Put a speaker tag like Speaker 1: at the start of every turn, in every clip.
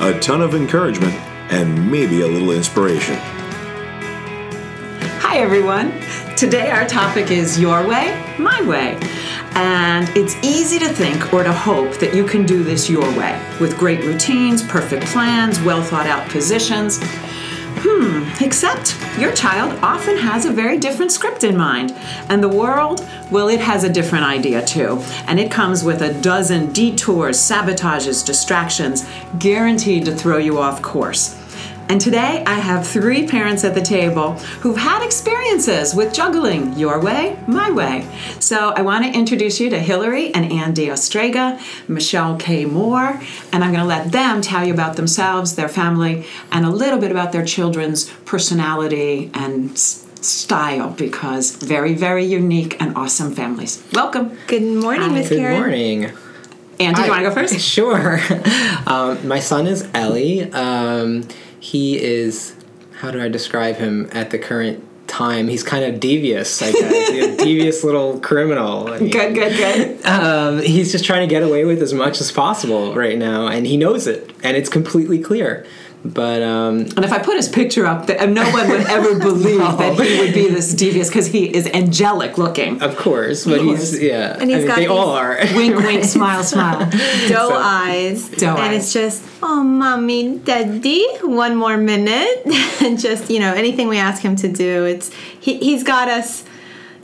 Speaker 1: a ton of encouragement, and maybe a little inspiration.
Speaker 2: Hi, everyone. Today, our topic is Your Way, My Way. And it's easy to think or to hope that you can do this your way with great routines, perfect plans, well thought out positions. Except your child often has a very different script in mind. And the world, well, it has a different idea too. And it comes with a dozen detours, sabotages, distractions, guaranteed to throw you off course. And today I have three parents at the table who've had experiences with juggling your way, my way. So I want to introduce you to Hillary and Andy Ostrega, Michelle K. Moore, and I'm going to let them tell you about themselves, their family, and a little bit about their children's personality and style because very, very unique and awesome families. Welcome.
Speaker 3: Good morning, Miss Karen.
Speaker 4: Good morning.
Speaker 2: Andy, do you want to go first?
Speaker 4: Sure. um, my son is Ellie. Um, he is, how do I describe him at the current time? He's kind of devious, I guess. Devious little criminal. I mean,
Speaker 2: Good, good, good.
Speaker 4: Um, he's just trying to get away with as much as possible right now, and he knows it, and it's completely clear. But um,
Speaker 2: And if I put his picture up, th- no one would ever believe that he would be this devious because he is angelic looking.
Speaker 4: of course, but he's
Speaker 2: course.
Speaker 4: yeah.
Speaker 3: And he's
Speaker 4: I mean,
Speaker 3: got
Speaker 4: they all
Speaker 3: these
Speaker 4: are.
Speaker 2: Wink, wink, smile, smile.
Speaker 3: Doe eyes.
Speaker 2: Doe
Speaker 3: and
Speaker 2: eyes.
Speaker 3: it's just, oh, mommy, daddy, one more minute. and just, you know, anything we ask him to do, it's, he, he's got us,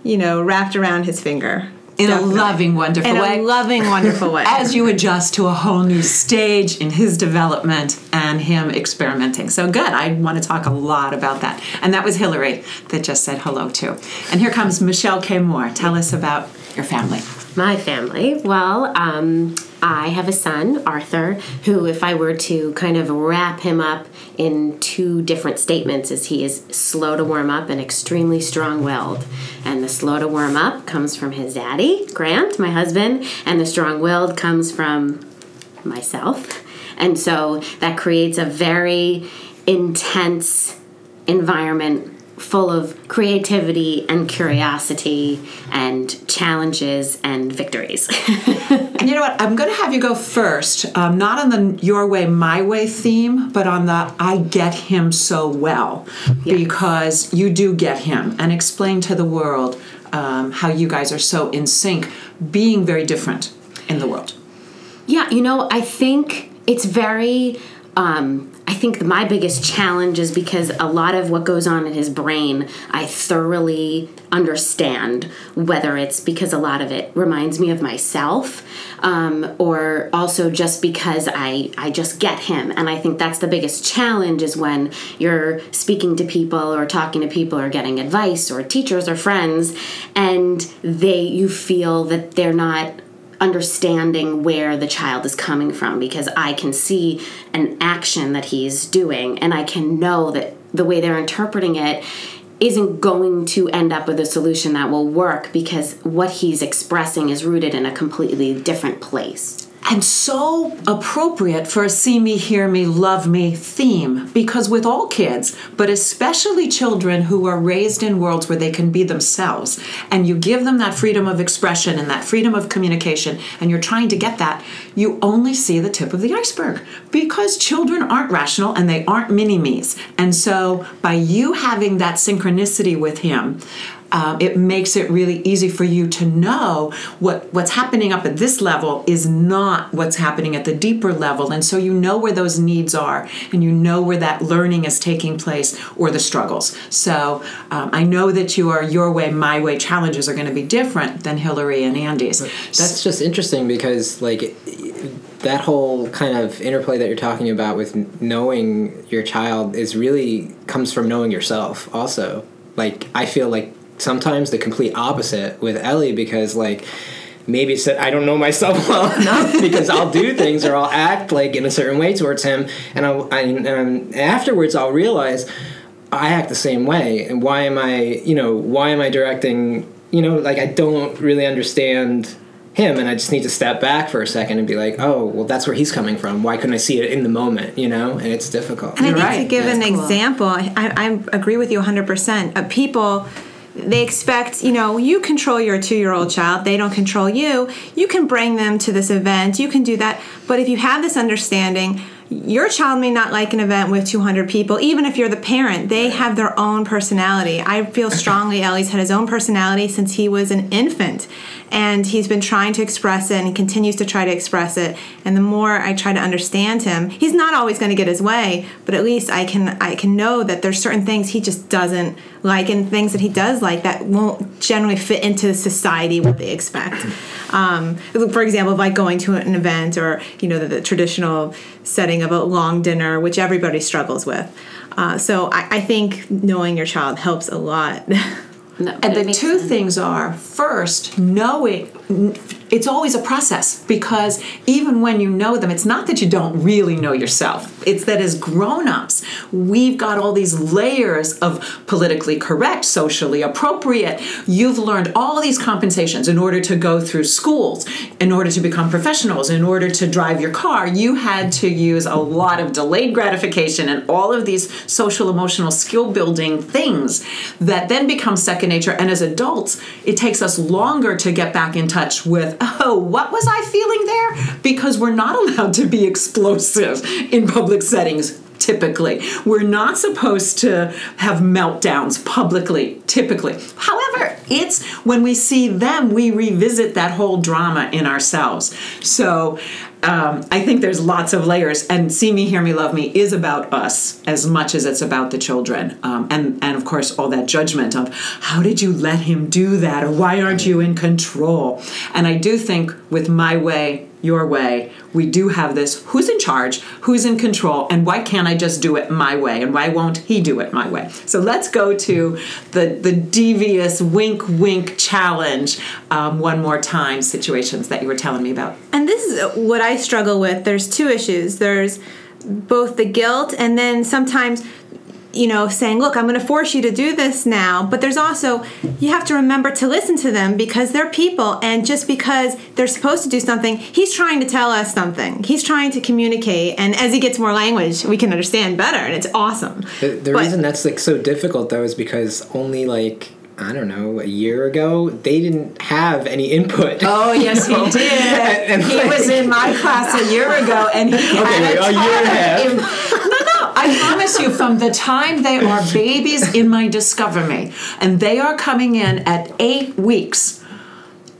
Speaker 3: you know, wrapped around his finger.
Speaker 2: In a loving, wonderful way.
Speaker 3: In
Speaker 2: way.
Speaker 3: a loving, wonderful way.
Speaker 2: as you adjust to a whole new stage in his development and him experimenting. So good. I want to talk a lot about that. And that was Hillary that just said hello too. And here comes Michelle K. Moore. Tell us about your family.
Speaker 5: My family. Well, um, I have a son, Arthur, who, if I were to kind of wrap him up in two different statements, is he is slow to warm up and extremely strong-willed. And the slow to warm up comes from his daddy, Grant, my husband, and the strong-willed comes from myself. And so that creates a very intense environment full of creativity and curiosity and challenges and victories.
Speaker 2: And you know what? I'm going to have you go first, um, not on the your way, my way theme, but on the I get him so well, because you do get him, and explain to the world um, how you guys are so in sync, being very different in the world.
Speaker 5: Yeah, you know, I think it's very. Um, I think my biggest challenge is because a lot of what goes on in his brain, I thoroughly understand. Whether it's because a lot of it reminds me of myself, um, or also just because I I just get him, and I think that's the biggest challenge is when you're speaking to people or talking to people or getting advice or teachers or friends, and they you feel that they're not understanding where the child is coming from because I can see an action that he's doing and I can know that the way they're interpreting it isn't going to end up with a solution that will work because what he's expressing is rooted in a completely different place.
Speaker 2: And so appropriate for a see me, hear me, love me theme. Because with all kids, but especially children who are raised in worlds where they can be themselves, and you give them that freedom of expression and that freedom of communication, and you're trying to get that, you only see the tip of the iceberg. Because children aren't rational and they aren't mini me's. And so by you having that synchronicity with him, um, it makes it really easy for you to know what what's happening up at this level is not what's happening at the deeper level, and so you know where those needs are, and you know where that learning is taking place or the struggles. So um, I know that you are your way, my way challenges are going to be different than Hillary and Andy's.
Speaker 4: That's just interesting because like that whole kind of interplay that you're talking about with knowing your child is really comes from knowing yourself also. Like I feel like sometimes the complete opposite with Ellie because like maybe it's that I don't know myself well enough because I'll do things or I'll act like in a certain way towards him, and I'll, I, and afterwards I'll realize I act the same way, and why am I, you know, why am I directing, you know, like I don't really understand him, and I just need to step back for a second and be like, oh, well, that's where he's coming from. Why couldn't I see it in the moment, you know? And it's difficult.
Speaker 3: And I
Speaker 2: You're
Speaker 3: think
Speaker 2: right.
Speaker 3: to give
Speaker 2: That's
Speaker 3: an
Speaker 2: cool.
Speaker 3: example, I, I agree with you 100%. Uh, people, they expect, you know, you control your two year old child, they don't control you. You can bring them to this event, you can do that. But if you have this understanding, your child may not like an event with 200 people, even if you're the parent. They have their own personality. I feel strongly Ellie's had his own personality since he was an infant. And he's been trying to express it and he continues to try to express it. And the more I try to understand him, he's not always going to get his way, but at least I can I can know that there's certain things he just doesn't like and things that he does like that won't generally fit into society what they expect. Um, for example, like going to an event or you know the, the traditional setting of a long dinner, which everybody struggles with. Uh, so I, I think knowing your child helps a lot.
Speaker 5: No,
Speaker 2: And the two
Speaker 5: sense.
Speaker 2: things are first, knowing it's always a process because even when you know them, it's not that you don't really know yourself. It's that as grown ups, we've got all these layers of politically correct, socially appropriate. You've learned all these compensations in order to go through schools, in order to become professionals, in order to drive your car. You had to use a lot of delayed gratification and all of these social emotional skill building things that then become second nature. And as adults, it takes us longer to get back in touch with, oh, what was I feeling there? Because we're not allowed to be explosive in public settings. Typically, we're not supposed to have meltdowns publicly, typically. However, it's when we see them, we revisit that whole drama in ourselves. So, um, I think there's lots of layers, and See Me, Hear Me, Love Me is about us as much as it's about the children. Um, and, and of course, all that judgment of how did you let him do that, or why aren't you in control? And I do think with my way, your way, we do have this who's in charge, who's in control, and why can't I just do it my way, and why won't he do it my way? So let's go to the, the devious wink wink challenge um, one more time situations that you were telling me about.
Speaker 3: And this is what I struggle with. There's two issues. There's both the guilt and then sometimes you know saying look i'm going to force you to do this now but there's also you have to remember to listen to them because they're people and just because they're supposed to do something he's trying to tell us something he's trying to communicate and as he gets more language we can understand better and it's awesome
Speaker 4: The, the
Speaker 3: But-
Speaker 4: reason that's like so difficult though is because only like I don't know a year ago they didn't have any input.
Speaker 2: Oh yes, he did.
Speaker 4: And- and
Speaker 2: he
Speaker 4: like-
Speaker 2: was in my class a year ago, and he had
Speaker 4: wait, a year and a half.
Speaker 2: ton No, no. I promise you, from the time they are babies in my Discover Me, and they are coming in at eight weeks.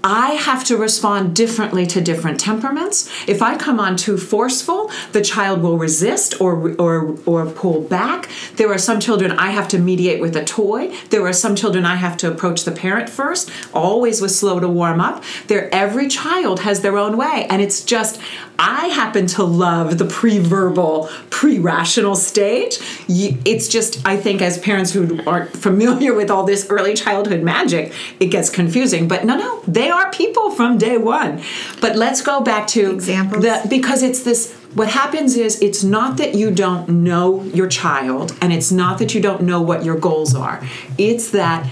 Speaker 2: I have to respond differently to different temperaments. If I come on too forceful, the child will resist or or or pull back. There are some children I have to mediate with a toy. There are some children I have to approach the parent first, always with slow to warm up. There every child has their own way and it's just I happen to love the pre-verbal, pre-rational stage. It's just I think as parents who aren't familiar with all this early childhood magic, it gets confusing. But no, no, they are people from day one. But let's go back to
Speaker 3: Examples?
Speaker 2: the because it's this. What happens is it's not that you don't know your child, and it's not that you don't know what your goals are. It's that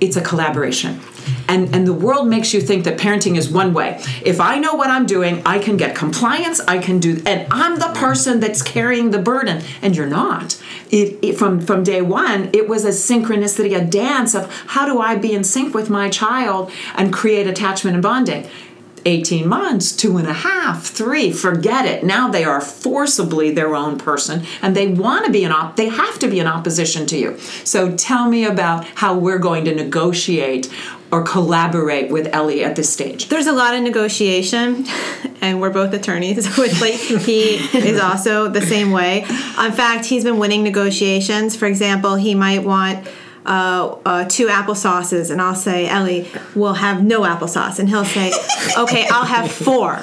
Speaker 2: it's a collaboration. And, and the world makes you think that parenting is one way. If I know what I'm doing, I can get compliance, I can do, and I'm the person that's carrying the burden, and you're not. It, it, from, from day one, it was a synchronicity, a dance of how do I be in sync with my child and create attachment and bonding 18 months, two and a half, three, forget it. Now they are forcibly their own person and they want to be an op, they have to be in opposition to you. So tell me about how we're going to negotiate or collaborate with Ellie at this stage.
Speaker 3: There's a lot of negotiation, and we're both attorneys, which like he is also the same way. In fact, he's been winning negotiations. For example, he might want uh, uh, two applesauces, and I'll say, Ellie, we'll have no applesauce. And he'll say, okay, I'll have four.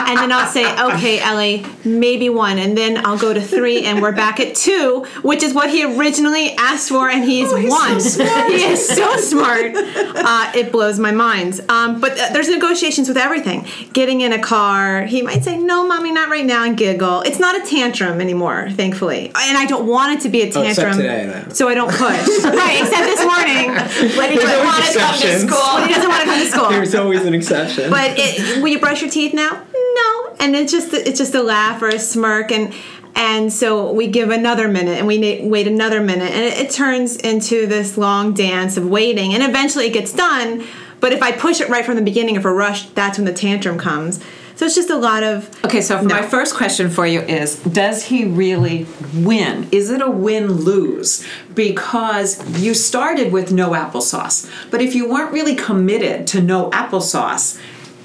Speaker 3: And then I'll say, okay, Ellie, maybe one. And then I'll go to three, and we're back at two, which is what he originally asked for, and he's,
Speaker 2: Oh, he's
Speaker 3: won.
Speaker 2: so smart.
Speaker 3: he is so smart. Uh, it blows my mind. Um, but uh, there's negotiations with everything. Getting in a car, he might say, no, mommy, not right now, and giggle. It's not a tantrum anymore, thankfully. And I don't want it to be a
Speaker 4: Oh,
Speaker 3: tantrum.
Speaker 4: today.
Speaker 3: So I don't push. right, except this morning when he doesn't want to come to school. He doesn't want to come to school.
Speaker 4: There's always an exception.
Speaker 3: But it, will you brush your teeth now? No. And it's just it's just a laugh or a smirk, and and so we give another minute, and we wait another minute, and it, it turns into this long dance of waiting, and eventually it gets done. But if I push it right from the beginning, if a rush, that's when the tantrum comes. So it's just a lot of
Speaker 2: Okay, so my first question for you is Does he really win? Is it a win lose? Because you started with no applesauce. But if you weren't really committed to no applesauce,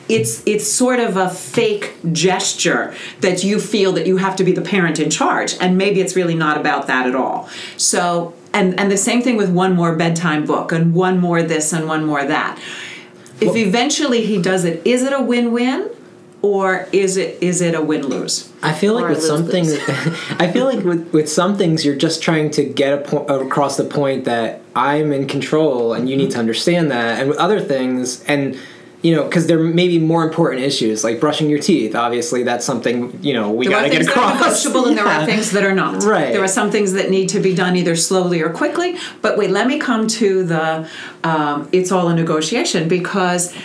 Speaker 2: it's it's sort of a fake gesture that you feel that you have to be the parent in charge and maybe it's really not about that at all. So and and the same thing with one more bedtime book and one more this and one more that. If eventually he does it, is it a win-win? Or is it is it a win lose?
Speaker 4: I feel like
Speaker 5: Or
Speaker 4: with some things. I feel like with, with some things, you're just trying to get a po- across the point that I'm in control and you need to understand that. And with other things, and you know, because there may be more important issues like brushing your teeth. Obviously, that's something you know we got to get
Speaker 2: things that are
Speaker 4: across.
Speaker 2: negotiable and there are things that are not.
Speaker 4: Right.
Speaker 2: There are some things that need to be done either slowly or quickly. But wait, let me come to the um, it's all a negotiation because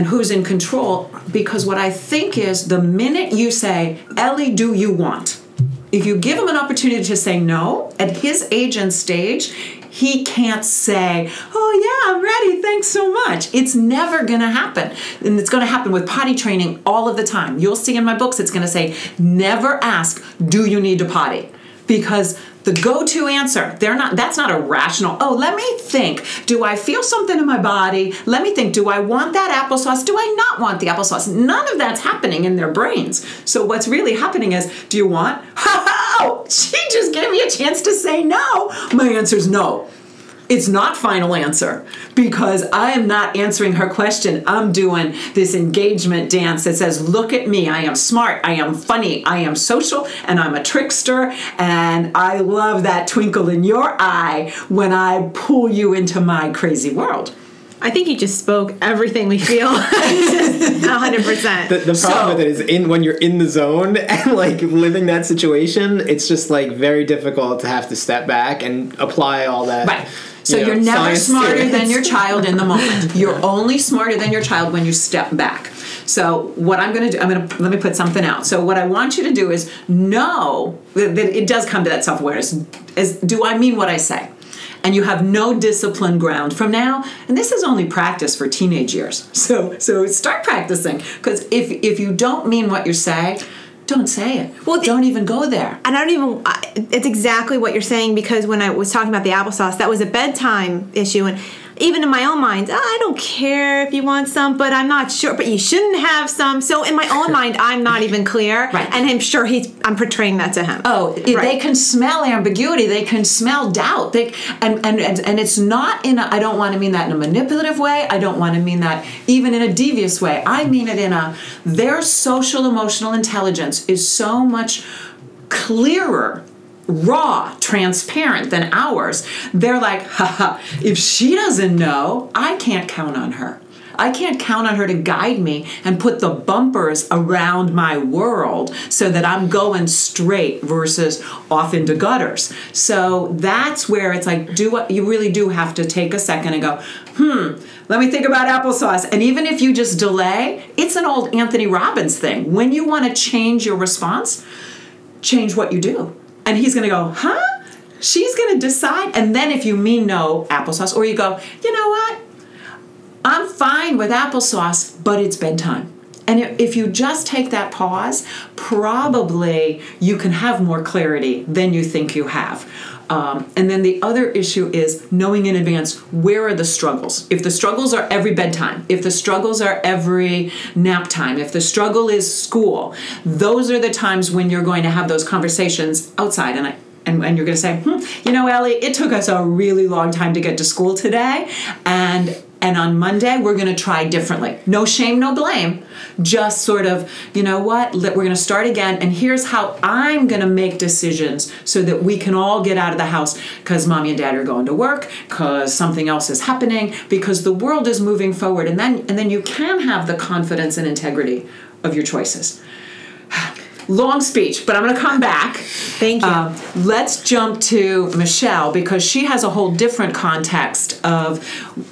Speaker 2: and who's in control because what I think is the minute you say, Ellie, do you want? If you give him an opportunity to say no at his age and stage, he can't say, Oh, yeah, I'm ready, thanks so much. It's never gonna happen. And it's gonna happen with potty training all of the time. You'll see in my books, it's gonna say, Never ask, Do you need to potty? Because the go-to answer they're not that's not a rational oh let me think do i feel something in my body? Let me think do i want that applesauce do i not want the applesauce none of that's happening in their brains. So what's really happening is do you want? Oh she just gave me a chance to say no. My answer is no it's not final answer because I am not answering her question. I'm doing this engagement dance that says, "Look at me. I am smart. I am funny. I am social, and I'm a trickster. And I love that twinkle in your eye when I pull you into my crazy world."
Speaker 3: I think you just spoke everything we feel. hundred percent.
Speaker 4: The, the problem
Speaker 2: So-
Speaker 4: with it is in when you're in the zone and like living that situation, it's just like very difficult to have to step back and apply all that.
Speaker 2: Right. So
Speaker 4: you know,
Speaker 2: you're never smarter than your child in the moment. You're only smarter than your child when you step back. So what I'm going to do, I'm going to let me put something out. So what I want you to do is know that, that it does come to that self-awareness. Is do I mean what I say? And you have no discipline ground from now. And this is only practice for teenage years. So so start practicing because if if you don't mean what you say, don't say it.
Speaker 3: Well, the-
Speaker 2: don't even go there.
Speaker 3: and I don't even. I, it's exactly what you're saying because when I was talking about the applesauce, that was a bedtime issue, and even in my own mind, "Oh, I don't care if you want some, but I'm not sure. But you shouldn't have some. So in my own mind, I'm not even clear,
Speaker 2: Right.
Speaker 3: and I'm sure he's. I'm portraying that to him.
Speaker 2: Oh, it- they can smell ambiguity. They can smell doubt. They and and and, and it's not in. A, I don't want to mean that in a manipulative way. I don't want to mean that even in a devious way. I mean it in a. Their social emotional intelligence is so much clearer. Raw, transparent than ours. They're like, haha, if she doesn't know, I can't count on her. I can't count on her to guide me and put the bumpers around my world so that I'm going straight versus off into gutters. So that's where it's like, do what you really do have to take a second and go, hmm, let me think about applesauce. And even if you just delay, it's an old Anthony Robbins thing. When you want to change your response, change what you do. And he's going to go, huh? She's going to decide. And then if you mean no applesauce, or you go, you know what? I'm fine with applesauce, but it's bedtime. And if you just take that pause, probably you can have more clarity than you think you have. Um, and then the other issue is knowing in advance where are the struggles. If the struggles are every bedtime, if the struggles are every nap time, if the struggle is school, those are the times when you're going to have those conversations outside. And I, and, and you're going to say, hmm, you know, Ellie, it took us a really long time to get to school today, and and on Monday we're going to try differently. No shame, no blame. Just sort of, you know what? We're going to start again, and here's how I'm going to make decisions so that we can all get out of the house because mommy and dad are going to work, because something else is happening, because the world is moving forward, and then and then you can have the confidence and integrity of your choices. Long speech, but I'm going to come back.
Speaker 3: Thank you.
Speaker 2: Um, let's jump to Michelle because she has a whole different context of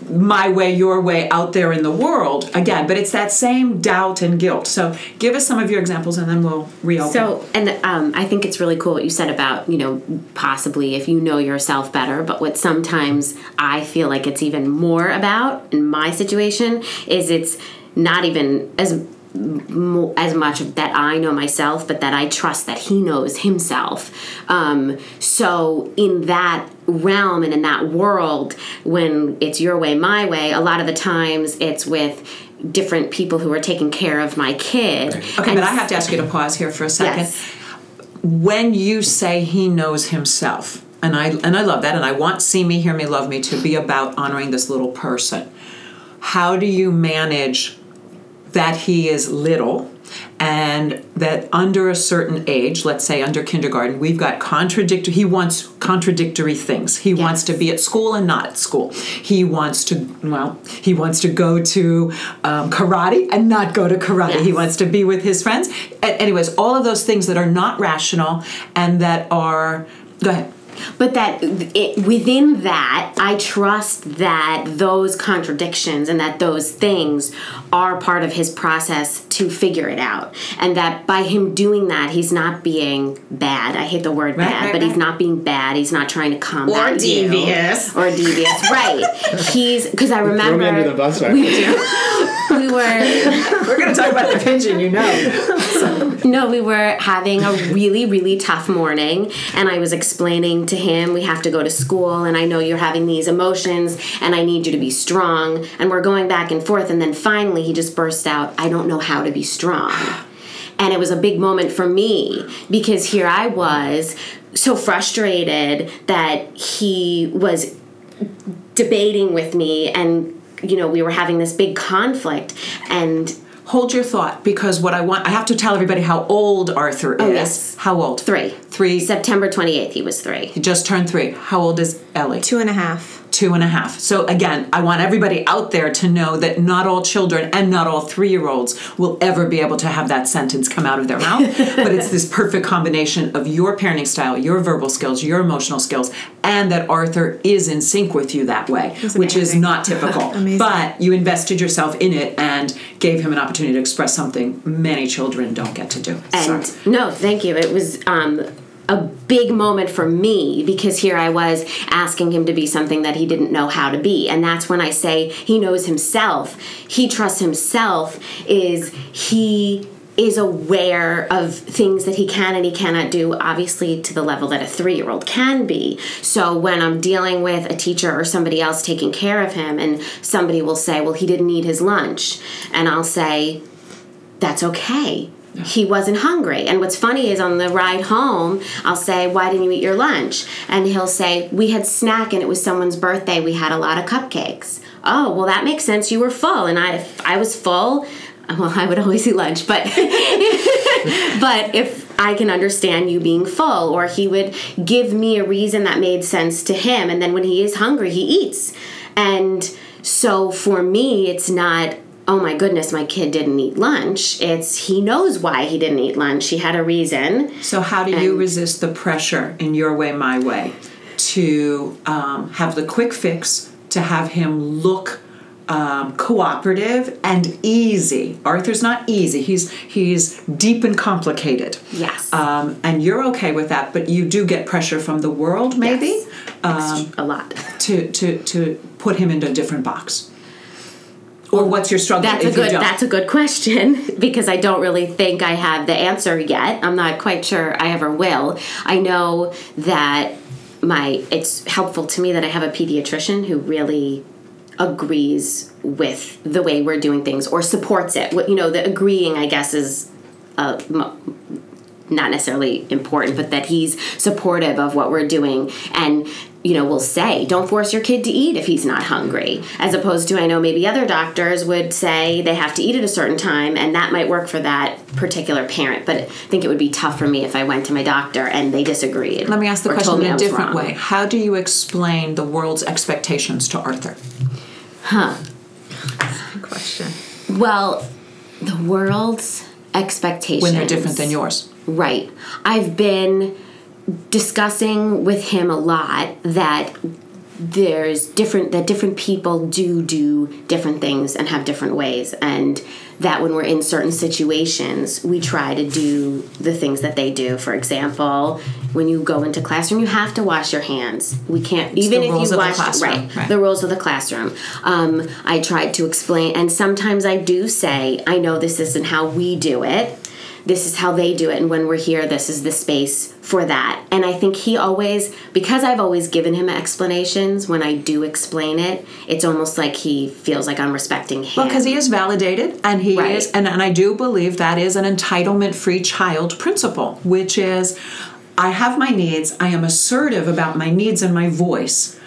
Speaker 2: my way, your way out there in the world again, but it's that same doubt and guilt. So give us some of your examples and then we'll reopen.
Speaker 5: So, and um, I think it's really cool what you said about, you know, possibly if you know yourself better, but what sometimes I feel like it's even more about in my situation is it's not even as as much of that I know myself, but that I trust that he knows himself. Um, so in that realm and in that world, when it's your way, my way, a lot of the times it's with different people who are taking care of my kid.
Speaker 2: okay,
Speaker 5: And
Speaker 2: but I have to ask you to pause here for a second.
Speaker 5: Yes.
Speaker 2: When you say he knows himself, and I and I love that, and I want see me, hear me, love me to be about honoring this little person. How do you manage that he is little and that under a certain age let's say under kindergarten we've got contradictory he wants contradictory things. He wants to be at school and not at school. He wants to well he wants to go to um, karate and not go to karate. He wants to be with his friends. A- anyways all of those things that are not rational and that are go ahead
Speaker 5: but that it, within that i trust that those contradictions and that those things are part of his process to figure it out. And that by him doing that he's not being bad. I hate the word
Speaker 2: Right,
Speaker 5: bad
Speaker 2: right,
Speaker 5: but he's not being bad. He's not trying to combat you.
Speaker 3: devious.
Speaker 5: or devious. Right. He's because i remember
Speaker 4: under the bus right
Speaker 5: we, we were
Speaker 2: we're going to talk about the pigeon you know
Speaker 5: No, we were having a really, really tough morning, and I was explaining to him, we have to go to school, and I know you're having these emotions, and I need you to be strong. And we're going back and forth, and then finally he just burst out, I don't know how to be strong. And it was a big moment for me because here I was so frustrated that he was debating with me, and you know, we were having this big conflict, and
Speaker 2: hold your thought because what i want i have to tell everybody how old arthur oh, is
Speaker 5: Oh, yes.
Speaker 2: how old
Speaker 5: three.
Speaker 2: three
Speaker 5: September 28th, he was three.
Speaker 2: He just turned three. How old is Ellie?
Speaker 3: Two and a half.
Speaker 2: Two and a half. So again, I want everybody out there to know that not all children and not all three-year-olds will ever be able to have that sentence come out of their mouth. but it's this perfect combination of your parenting style, your verbal skills, your emotional skills, and that Arthur is in sync with you that way, which is not typical.
Speaker 3: Amazing.
Speaker 2: but you invested yourself in it and gave him an opportunity to express something many children don't get to do.
Speaker 5: And
Speaker 2: Sorry.
Speaker 5: no, thank you. It was um, a big moment for me because here I was asking him to be something that he didn't know how to be. And that's when I say he knows himself, he trusts himself, is he is aware of things that he can and he cannot do, obviously to the level that a three year old can be. So when I'm dealing with a teacher or somebody else taking care of him, and somebody will say, Well, he didn't eat his lunch, and I'll say, That's okay. He wasn't hungry. And what's funny is on the ride home, I'll say, Why didn't you eat your lunch? And he'll say, We had snack and it was someone's birthday. We had a lot of cupcakes. Oh, well, that makes sense. You were full. And I, I was full, well, I would always eat lunch, but but if I can understand you being full, or he would give me a reason that made sense to him, and then when he is hungry, he eats. And so for me, it's not, oh my goodness, my kid didn't eat lunch. It's he knows why he didn't eat lunch. He had a reason.
Speaker 2: So, how do you resist the pressure in your way, my way, to um, have the quick fix, to have him look um, cooperative and easy? Arthur's not easy. He's he's deep and complicated.
Speaker 5: Yes.
Speaker 2: Um, and you're okay with that, but you do get pressure from the world, maybe,
Speaker 5: Yes. a lot.
Speaker 2: to to to put him into a different box. Or what's your struggle?
Speaker 5: That's a good. That's a good question because I don't really think I have the answer yet. I'm not quite sure I ever will. I know that my it's helpful to me that I have a pediatrician who really agrees with the way we're doing things or supports it. What- You know, the agreeing, I guess, is uh, not necessarily important, but that he's supportive of what we're doing and you know will say don't force your kid to eat if he's not hungry as opposed to i know maybe other doctors would say they have to eat at a certain time and that might work for that particular parent but i think it would be tough for me if i went to my doctor and they disagreed
Speaker 2: Let me ask the question in a different
Speaker 5: wrong.
Speaker 2: way. How do you explain the world's expectations to Arthur? Huh?
Speaker 3: Question.
Speaker 5: well the world's expectations
Speaker 2: When they're different than yours.
Speaker 5: Right. I've been discussing with him a lot that there's different that different people do do different things and have different ways. And that when we're in certain situations we try to do the things that they do. For example when you go into classroom you have to wash your hands. We can't even
Speaker 2: the
Speaker 5: if you
Speaker 2: of the
Speaker 5: wash right,
Speaker 2: right.
Speaker 5: the rules of the classroom. Um, i tried to explain and sometimes i do say i know this isn't how we do it this is how they do it and when we're here this is the space for that and i think he always because i've always given him explanations when i do explain it it's almost like he feels like i'm respecting him
Speaker 2: Well, because he is validated, and he
Speaker 5: Right.
Speaker 2: is, and, and I do believe that is an entitlement-free child principle, which is, I have my needs. I am assertive about my needs and my voice,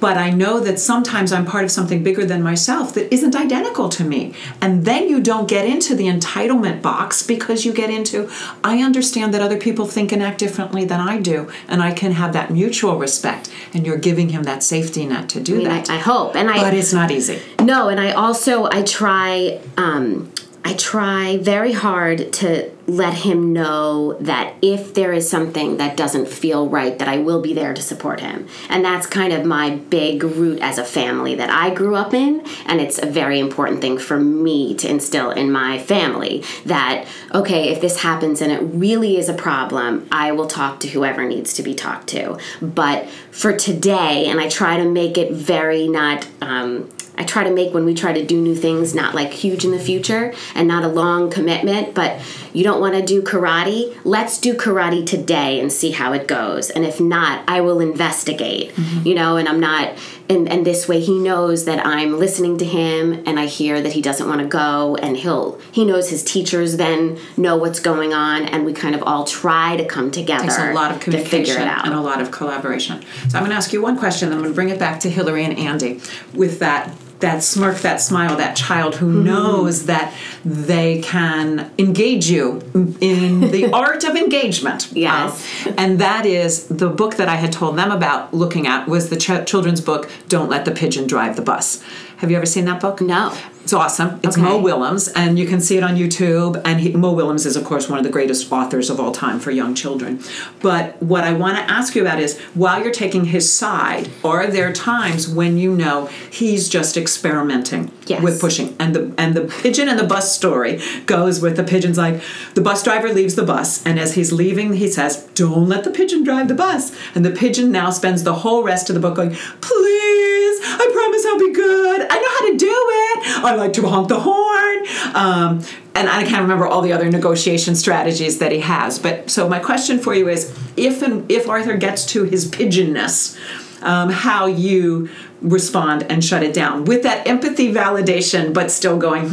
Speaker 2: but I know that sometimes I'm part of something bigger than myself that isn't identical to me, and then you don't get into the entitlement box because you get into, I understand that other people think and act differently than I do, and I can have that mutual respect, and you're giving him that safety net to do
Speaker 5: I, mean, I,
Speaker 2: that.
Speaker 5: I hope and i
Speaker 2: but it's not easy.
Speaker 5: No, and I also I try um I try very hard to let him know that if there is something that doesn't feel right that I will be there to support him. And that's kind of my big root as a family that I grew up in and it's a very important thing for me to instill in my family that okay, if this happens and it really is a problem, I will talk to whoever needs to be talked to. But for today and I try to make it very not um I try to make when we try to do new things not like huge in the future and not a long commitment, but you don't want to do karate. Let's do karate today and see how it goes. And if not, I will investigate. Mm-hmm. You know, and I'm not and and this way he knows that I'm listening to him and I hear that he doesn't want to go and he'll he knows his teachers then know what's going on and we kind of all try to come together
Speaker 2: takes a lot of
Speaker 5: to figure
Speaker 2: communication
Speaker 5: it out.
Speaker 2: and a lot of collaboration. So I'm going to ask you one question. Then I'm going to bring it back to Hillary and Andy with that that smirk, that smile, that child who
Speaker 5: Mm-hmm.
Speaker 2: knows that they can engage you in the art of engagement.
Speaker 5: Yes.
Speaker 2: Um, and that is the book that I had told them about looking at was the ch- children's book Don't Let the Pigeon Drive the Bus. Have you ever seen that book?
Speaker 5: No.
Speaker 2: It's awesome. It's
Speaker 5: Okay.
Speaker 2: Mo Willems, and you can see it on YouTube. And he, Mo Willems is, of course, one of the greatest authors of all time for young children. But what I want to ask you about is while you're taking his side, are there times when you know he's just experimenting
Speaker 5: Yes.
Speaker 2: with pushing? And the and the pigeon and the bus story goes with the pigeon's like the bus driver leaves the bus, and as he's leaving, he says, "Don't let the pigeon drive the bus." And the pigeon now spends the whole rest of the book going, "Please, I promise I'll be good. I know how to do it. I like to honk the horn." Um, and I can't remember all the other negotiation strategies that he has. But so my question for you is, if and if Arthur gets to his pigeonness, um, how you respond and shut it down with that empathy validation, but still going,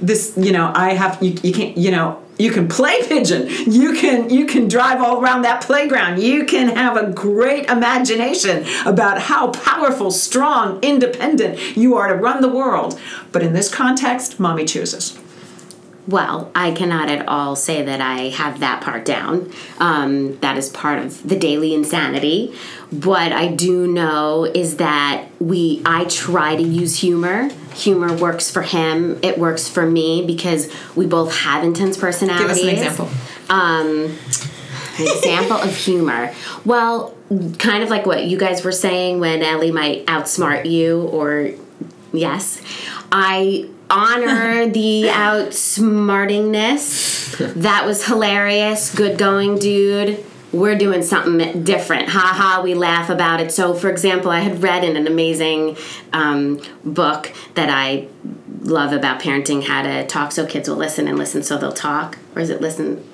Speaker 2: this, you know, I have, you, you can't, you know, you can play pigeon. You can you can drive all around that playground. You can have a great imagination about how powerful strong independent you are to run the world. But in this context mommy chooses
Speaker 5: Well, I cannot at all say that I have that part down. Um, that is part of the daily insanity. What I do know is that we I try to use humor. Humor works for him. It works for me because we both have intense personalities.
Speaker 2: give us an example
Speaker 5: An example of humor. Well, kind of like what you guys were saying when Ellie might outsmart you, or yes, I honor the outsmartingness. That was hilarious. Good going, dude. we're doing something different. Ha ha, we laugh about it. So, for example, I had read in an amazing um, book that I love about parenting how to talk so kids will listen and listen so they'll talk. Or is it listen?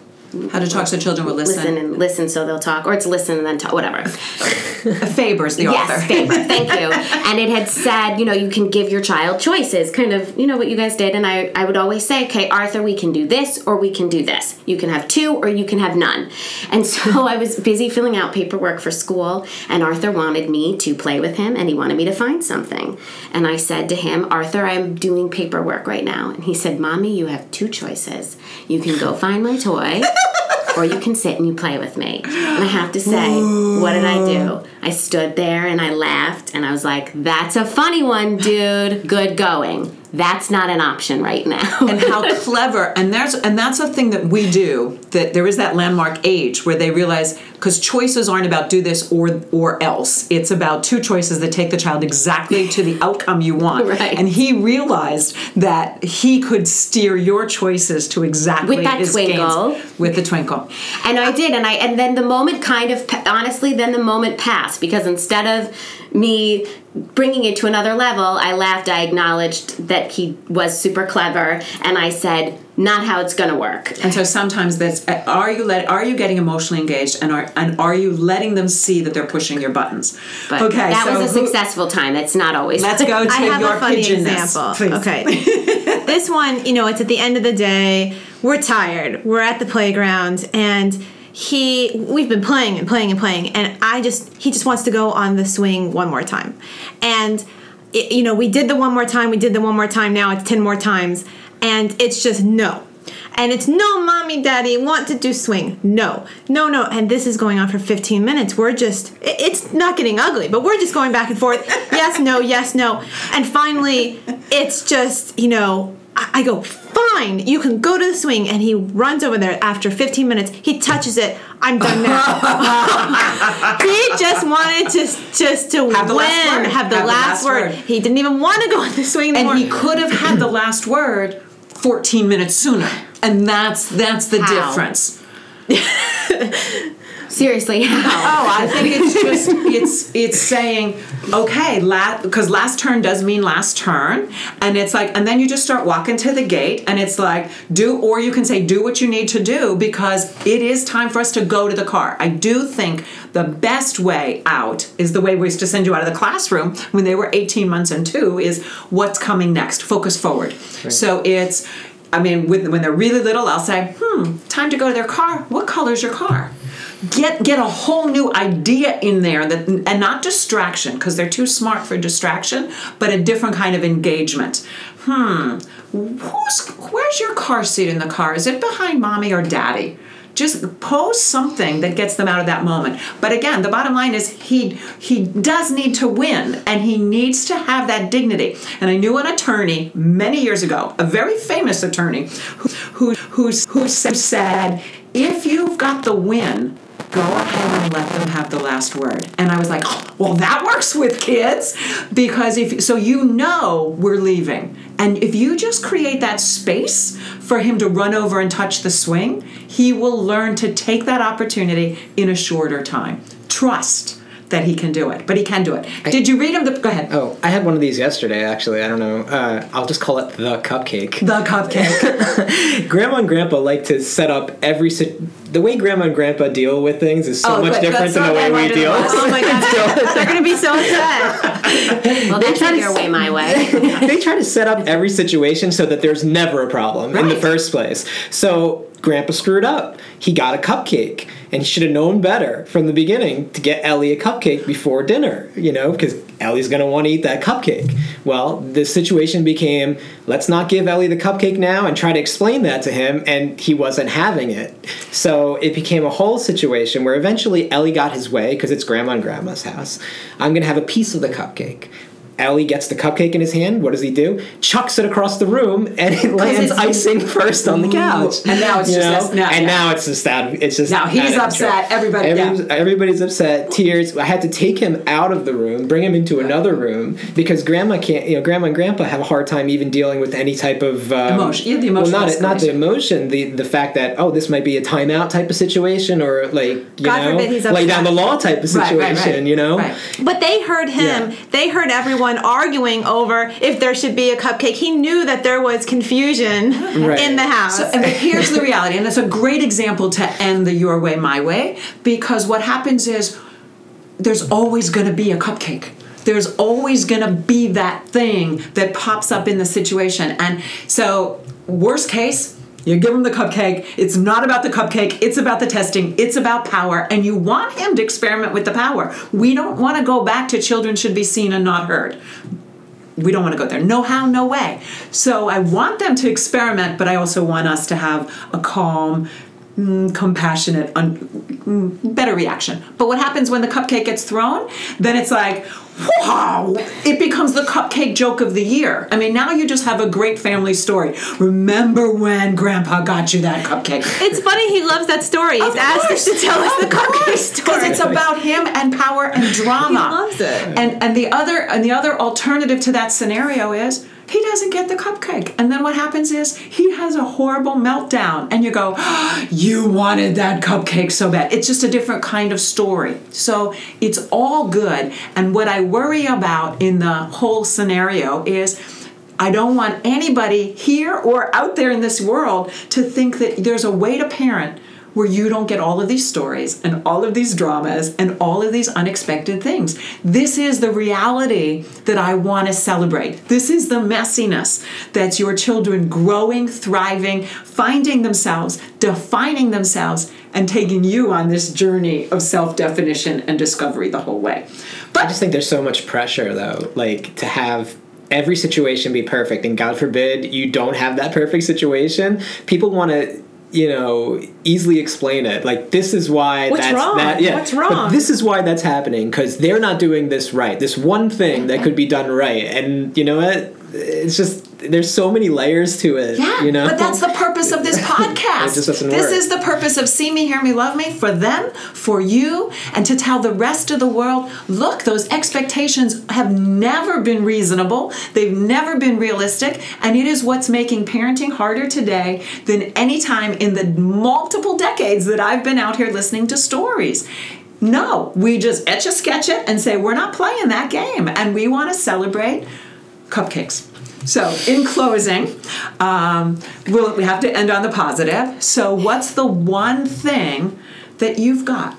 Speaker 2: How to talk so children will listen.
Speaker 5: Listen and listen so they'll talk, or it's listen and then talk, whatever.
Speaker 2: Faber's the author.
Speaker 5: Yes, Faber. Thank you. And it had said, you know, you can give your child choices, kind of, you know, what you guys did. And I, I would always say, okay, Arthur, we can do this or we can do this. You can have two or you can have none. And so I was busy filling out paperwork for school, and Arthur wanted me to play with him and he wanted me to find something. And I said to him, Arthur, I'm doing paperwork right now. And he said, Mommy, you have two choices. You can go find my toy. or you can sit and you play with me. And I have to say, what did I do? I stood there and I laughed and I was like, that's a funny one, dude. Good going. That's not an option right now.
Speaker 2: and how clever and there's and that's a thing that we do that there is that landmark age where they realize because choices aren't about do this or or else it's about two choices that take the child exactly to the outcome you want
Speaker 5: Right.
Speaker 2: and he realized that he could steer your choices to exactly
Speaker 5: With that
Speaker 2: his
Speaker 5: twinkle.
Speaker 2: gains with the twinkle
Speaker 5: And I did, and I and then the moment kind of honestly, then the moment passed because instead of me bringing it to another level, I laughed. I acknowledged that he was super clever, and I said, "Not how it's going to work."
Speaker 2: And so sometimes that's uh, are you let are you getting emotionally engaged and are and are you letting them see that they're pushing your buttons?
Speaker 5: But
Speaker 2: okay,
Speaker 5: that
Speaker 2: so
Speaker 5: was a
Speaker 2: who-
Speaker 5: successful time. That's not always.
Speaker 2: Let's go to
Speaker 3: I have
Speaker 2: your
Speaker 3: a funny
Speaker 2: pigeonness,
Speaker 3: example.
Speaker 2: please.
Speaker 3: Okay. this one, you know, it's at the end of the day. We're tired. We're at the playground and he we've been playing and playing and playing and I just he just wants to go on the swing one more time. And it, you know, we did the one more time, we did the one more time, now it's 10 more times and it's just no. And it's no, mommy, daddy, want to do swing. No, no, no. And this is going on for 15 minutes. We're just, it- it's not getting ugly, but we're just going back and forth. Yes, no, yes, no. And finally, it's just, you know, I, I go, fine, you can go to the swing. And he runs over there after 15 minutes. He touches it. I'm done now. he just wanted to just to
Speaker 2: Have the
Speaker 3: win,
Speaker 2: last word.
Speaker 3: have the,
Speaker 2: Have the
Speaker 3: last,
Speaker 2: last
Speaker 3: word.
Speaker 2: word.
Speaker 3: He didn't even want to go on the swing
Speaker 2: and he could have had the last word 14 minutes sooner and that's that's the
Speaker 5: How?
Speaker 2: difference
Speaker 5: Seriously, how?
Speaker 2: oh i think it's just it's it's saying okay last because last turn does mean last turn and it's like and then you just start walking to the gate and it's like do or you can say do what you need to do because it is time for us to go to the car i do think the best way out is the way we used to send you out of the classroom when they were 18 months and two is what's coming next focus forward so it's I mean, with, when they're really little, I'll say, "Hmm, time to go to their car. What color's your car?" Get get a whole new idea in there that, and not distraction because they're too smart for distraction, but a different kind of engagement. Hmm, who's where's your car seat in the car? Is it behind mommy or daddy? Just pose something that gets them out of that moment. But again, the bottom line is he he does need to win and he needs to have that dignity. And I knew an attorney many years ago, a very famous attorney, who who who, who said, if you've got the win, go ahead and let them have the last word. And I was like, well, that works with kids because if so you know we're leaving. And if you just create that space for him to run over and touch the swing, he will learn to take that opportunity in a shorter time. Trust that he can do it, but he can do it. Did you read him? The, go ahead.
Speaker 4: Oh, I had one of these yesterday. Actually, I don't know. Uh, I'll just call it the cupcake.
Speaker 2: The cupcake.
Speaker 4: Grandma and Grandpa like to set up every si- the way Grandma and Grandpa deal with things is so
Speaker 2: Oh,
Speaker 4: much different than the way we deal.
Speaker 3: oh my god, they're gonna be so upset.
Speaker 5: well, that's not your way, my way.
Speaker 4: they try to set up every situation so that there's never a problem in the first place. So Grandpa screwed up. He got a cupcake, and he should have known better from the beginning to get Ellie a cupcake before dinner. You know, because Ellie's gonna want to eat that cupcake. Well, the situation became let's not give Ellie the cupcake now, and try to explain that to him, and he wasn't having it. So it became a whole situation where eventually Ellie got his way because it's Grandma and Grandma's house. I'm gonna have a piece of the cupcake. Ellie gets the cupcake in his hand. What does he do? Chucks it across the room, and it lands icing first on the couch.
Speaker 2: And now it's
Speaker 4: You
Speaker 2: just-
Speaker 4: know?
Speaker 2: now-
Speaker 4: and
Speaker 2: yeah.
Speaker 4: now it's just that it's just
Speaker 2: Now he's upset,
Speaker 4: control.
Speaker 2: everybody- yeah.
Speaker 4: Everybody's upset. Tears. I had to take him out of the room, bring him into another room because grandma can't. You know, grandma and grandpa have a hard time even dealing with any type of um,
Speaker 2: Emotion. Yeah, the
Speaker 4: emotion.
Speaker 2: Well,
Speaker 4: not not the emotion. The the fact that oh, this might be a timeout type of situation, or like you
Speaker 3: God
Speaker 4: know,
Speaker 3: forbid he's
Speaker 4: lay down the law type of
Speaker 2: Right,
Speaker 4: situation.
Speaker 2: right, right.
Speaker 4: You know.
Speaker 2: Right.
Speaker 3: But they heard him.
Speaker 4: Yeah.
Speaker 3: They heard everyone arguing over if there should be a cupcake. He knew that there was confusion
Speaker 4: Right.
Speaker 3: in the house.
Speaker 2: So, and here's the reality, and it's a great example to end the your way, my way, because what happens is there's always going to be a cupcake. There's always going to be that thing that pops up in the situation. And so, worst case, you give him the cupcake. It's not about the cupcake, it's about the testing, it's about power, and you want him to experiment with the power. We don't want to go back to children should be seen and not heard we don't want to go there. No how, no way. So I want them to experiment, but I also want us to have a calm, mm, compassionate, un- mm, better reaction. But what happens when the cupcake gets thrown? Then it's like, wow! It becomes the cupcake joke of the year. I mean, now you just have a great family story. Remember when Grandpa got you that cupcake?
Speaker 3: it's funny he loves that story. He's asked us to tell us the cupcake story.
Speaker 2: because it's about him and power and drama.
Speaker 3: He loves it.
Speaker 2: And and the other and the other alternative to that scenario is he doesn't get the cupcake, and then what happens is he has a horrible meltdown, and you go, "You wanted that cupcake so bad." It's just a different kind of story. So it's all good. And what I worry about in the whole scenario is. I don't want anybody here or out there in this world to think that there's a way to parent where you don't get all of these stories and all of these dramas and all of these unexpected things. This is the reality that I want to celebrate. This is the messiness that's your children growing, thriving, finding themselves, defining themselves, and taking you on this journey of self definition and discovery the whole way. But I
Speaker 4: just think there's so much pressure though, like to have every situation be perfect, and God forbid you don't have that perfect situation. People want to. You know, easily explain it. Like this is why
Speaker 3: What's
Speaker 4: that's
Speaker 3: wrong?
Speaker 4: that. Yeah,
Speaker 3: What's
Speaker 4: but
Speaker 3: wrong?
Speaker 4: this is why that's happening because they're not doing this right. This one thing that could be done right, and you know what? It's just there's so many layers to it.
Speaker 2: Yeah,
Speaker 4: you know.
Speaker 2: but that's the purpose of this podcast.
Speaker 4: It just doesn't
Speaker 2: this
Speaker 4: work.
Speaker 2: is the purpose of See Me, Hear Me, Love Me for them, for you, and to tell the rest of the world look, those expectations have never been reasonable, they've never been realistic, and it is what's making parenting harder today than any time in the multiple decades that I've been out here listening to stories. No, we just etch a sketch it and say, we're not playing that game, and we want to celebrate cupcakes. So, in closing, um, we'll, we have to end on the positive. So, what's the one thing that you've got?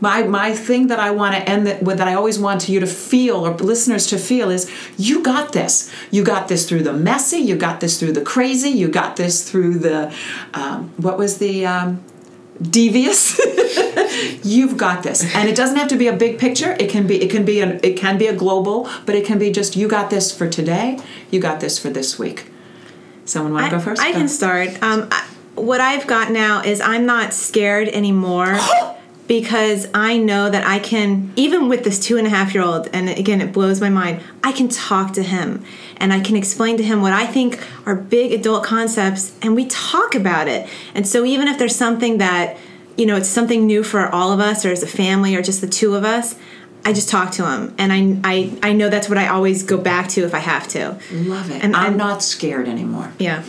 Speaker 2: My, my thing that I want to end that, with that I always want you to feel or listeners to feel is you got this. You got this through the messy. You got this through the crazy. You got this through the um, what was the um, devious. You've got this, and it doesn't have to be a big picture. It can be it can be an it can be a global, but it can be just you got this for today. You got this for this week. Someone want to go first?
Speaker 3: I
Speaker 2: Go.
Speaker 3: can start. Um, I, what I've got now is I'm not scared anymore because I know that I can, even with this two and a half year old, and again, it blows my mind, I can talk to him and I can explain to him what I think are big adult concepts and we talk about it. And so even if there's something that, you know, it's something new for all of us or as a family or just the two of us, I just talk to him, and I, I I know that's what I always go back to if I have to.
Speaker 2: Love it.
Speaker 3: And-
Speaker 2: I'm
Speaker 3: and-
Speaker 2: not scared anymore.
Speaker 3: Yeah.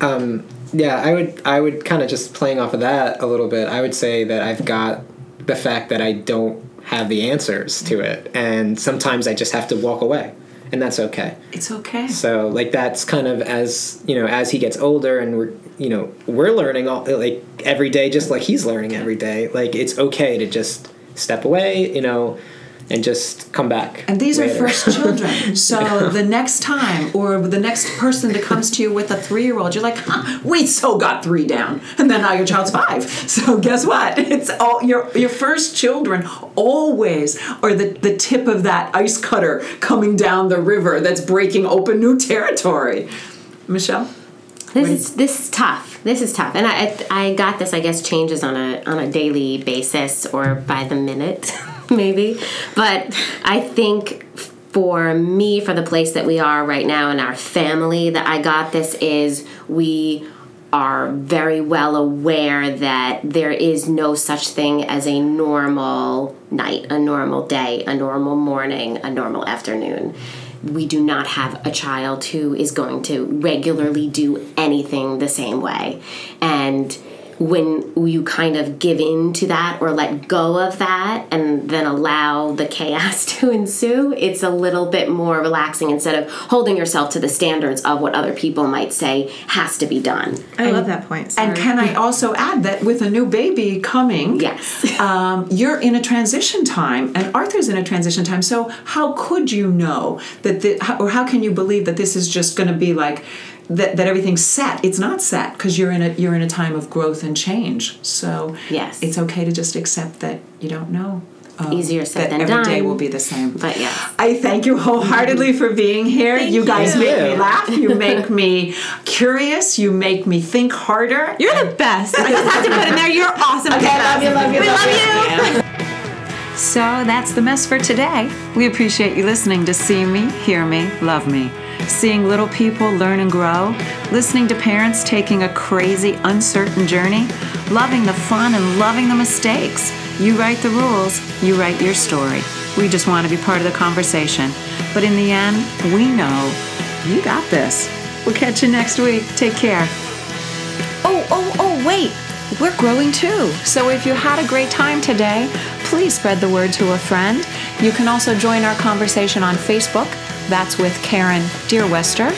Speaker 4: Um, yeah, I would I would kind of just playing off of that a little bit. I would say that I've got the fact that I don't have the answers to it, and sometimes I just have to walk away, and that's okay.
Speaker 2: It's okay.
Speaker 4: So like that's kind of as you know as he gets older and we're you know we're learning all like every day just like he's learning every day. Like it's okay to just step away, you know, and just come back.
Speaker 2: And these are first children. So the next time, or the next person that comes to you with a three year old, you're like, huh, we so got three down. And then now your child's five. So guess what? It's all your your first children always are the, the tip of that ice cutter coming down the river that's breaking open new territory. Michelle?
Speaker 5: This is this is tough. This is tough, and I I got this. I guess changes on a on a daily basis or by the minute, maybe. But I think for me, for the place that we are right now in our family, that I got this is we are very well aware that there is no such thing as a normal night, a normal day, a normal morning, a normal afternoon. We do not have a child who is going to regularly do anything the same way. And when you kind of give in to that or let go of that and then allow the chaos to ensue, it's a little bit more relaxing instead of holding yourself to the standards of what other people might say has to be done.
Speaker 3: I love that point.
Speaker 2: And can I also add that with a new baby coming,
Speaker 5: Yes.
Speaker 2: um, you're in a transition time, and Arthur's in a transition time. So how could you know that, the, or how can you believe that this is just going to be like that, that everything's set? It's not set because you're in a you're in a time of growth and change. So
Speaker 5: Yes.
Speaker 2: it's okay to just accept that you don't know. um,
Speaker 5: Easier said
Speaker 2: that
Speaker 5: than
Speaker 2: every day
Speaker 5: done.
Speaker 2: will be the same.
Speaker 5: But yes.
Speaker 2: I thank you wholeheartedly for being here. you guys
Speaker 4: you.
Speaker 2: make me laugh. You make me curious. You make me think harder.
Speaker 3: You're the best. I just have to put in there. You're awesome.
Speaker 2: Okay, I love you, love you,
Speaker 3: We
Speaker 2: love
Speaker 3: love you.
Speaker 2: So that's the mess for today. We appreciate you listening to See Me, Hear Me, Love Me. Seeing little people learn and grow, listening to parents taking a crazy, uncertain journey, loving the fun and loving the mistakes. You write the rules, you write your story. We just want to be part of the conversation. But in the end, we know you got this. We'll catch you next week. Take care. Oh, oh, oh, wait. We're growing too. So if you had a great time today, please spread the word to a friend. You can also join our conversation on Facebook. That's with Karen Deerwester.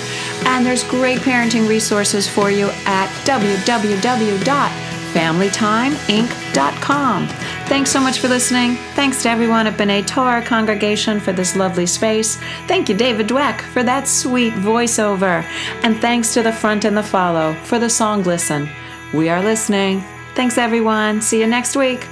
Speaker 2: And there's great parenting resources for you at www.familytimeinc.com. Thanks so much for listening. Thanks to everyone at B'nai Torah congregation for this lovely space. Thank you, David Dweck, for that sweet voiceover. And thanks to the front and the follow for the song Listen. We are listening. Thanks, everyone. See you next week.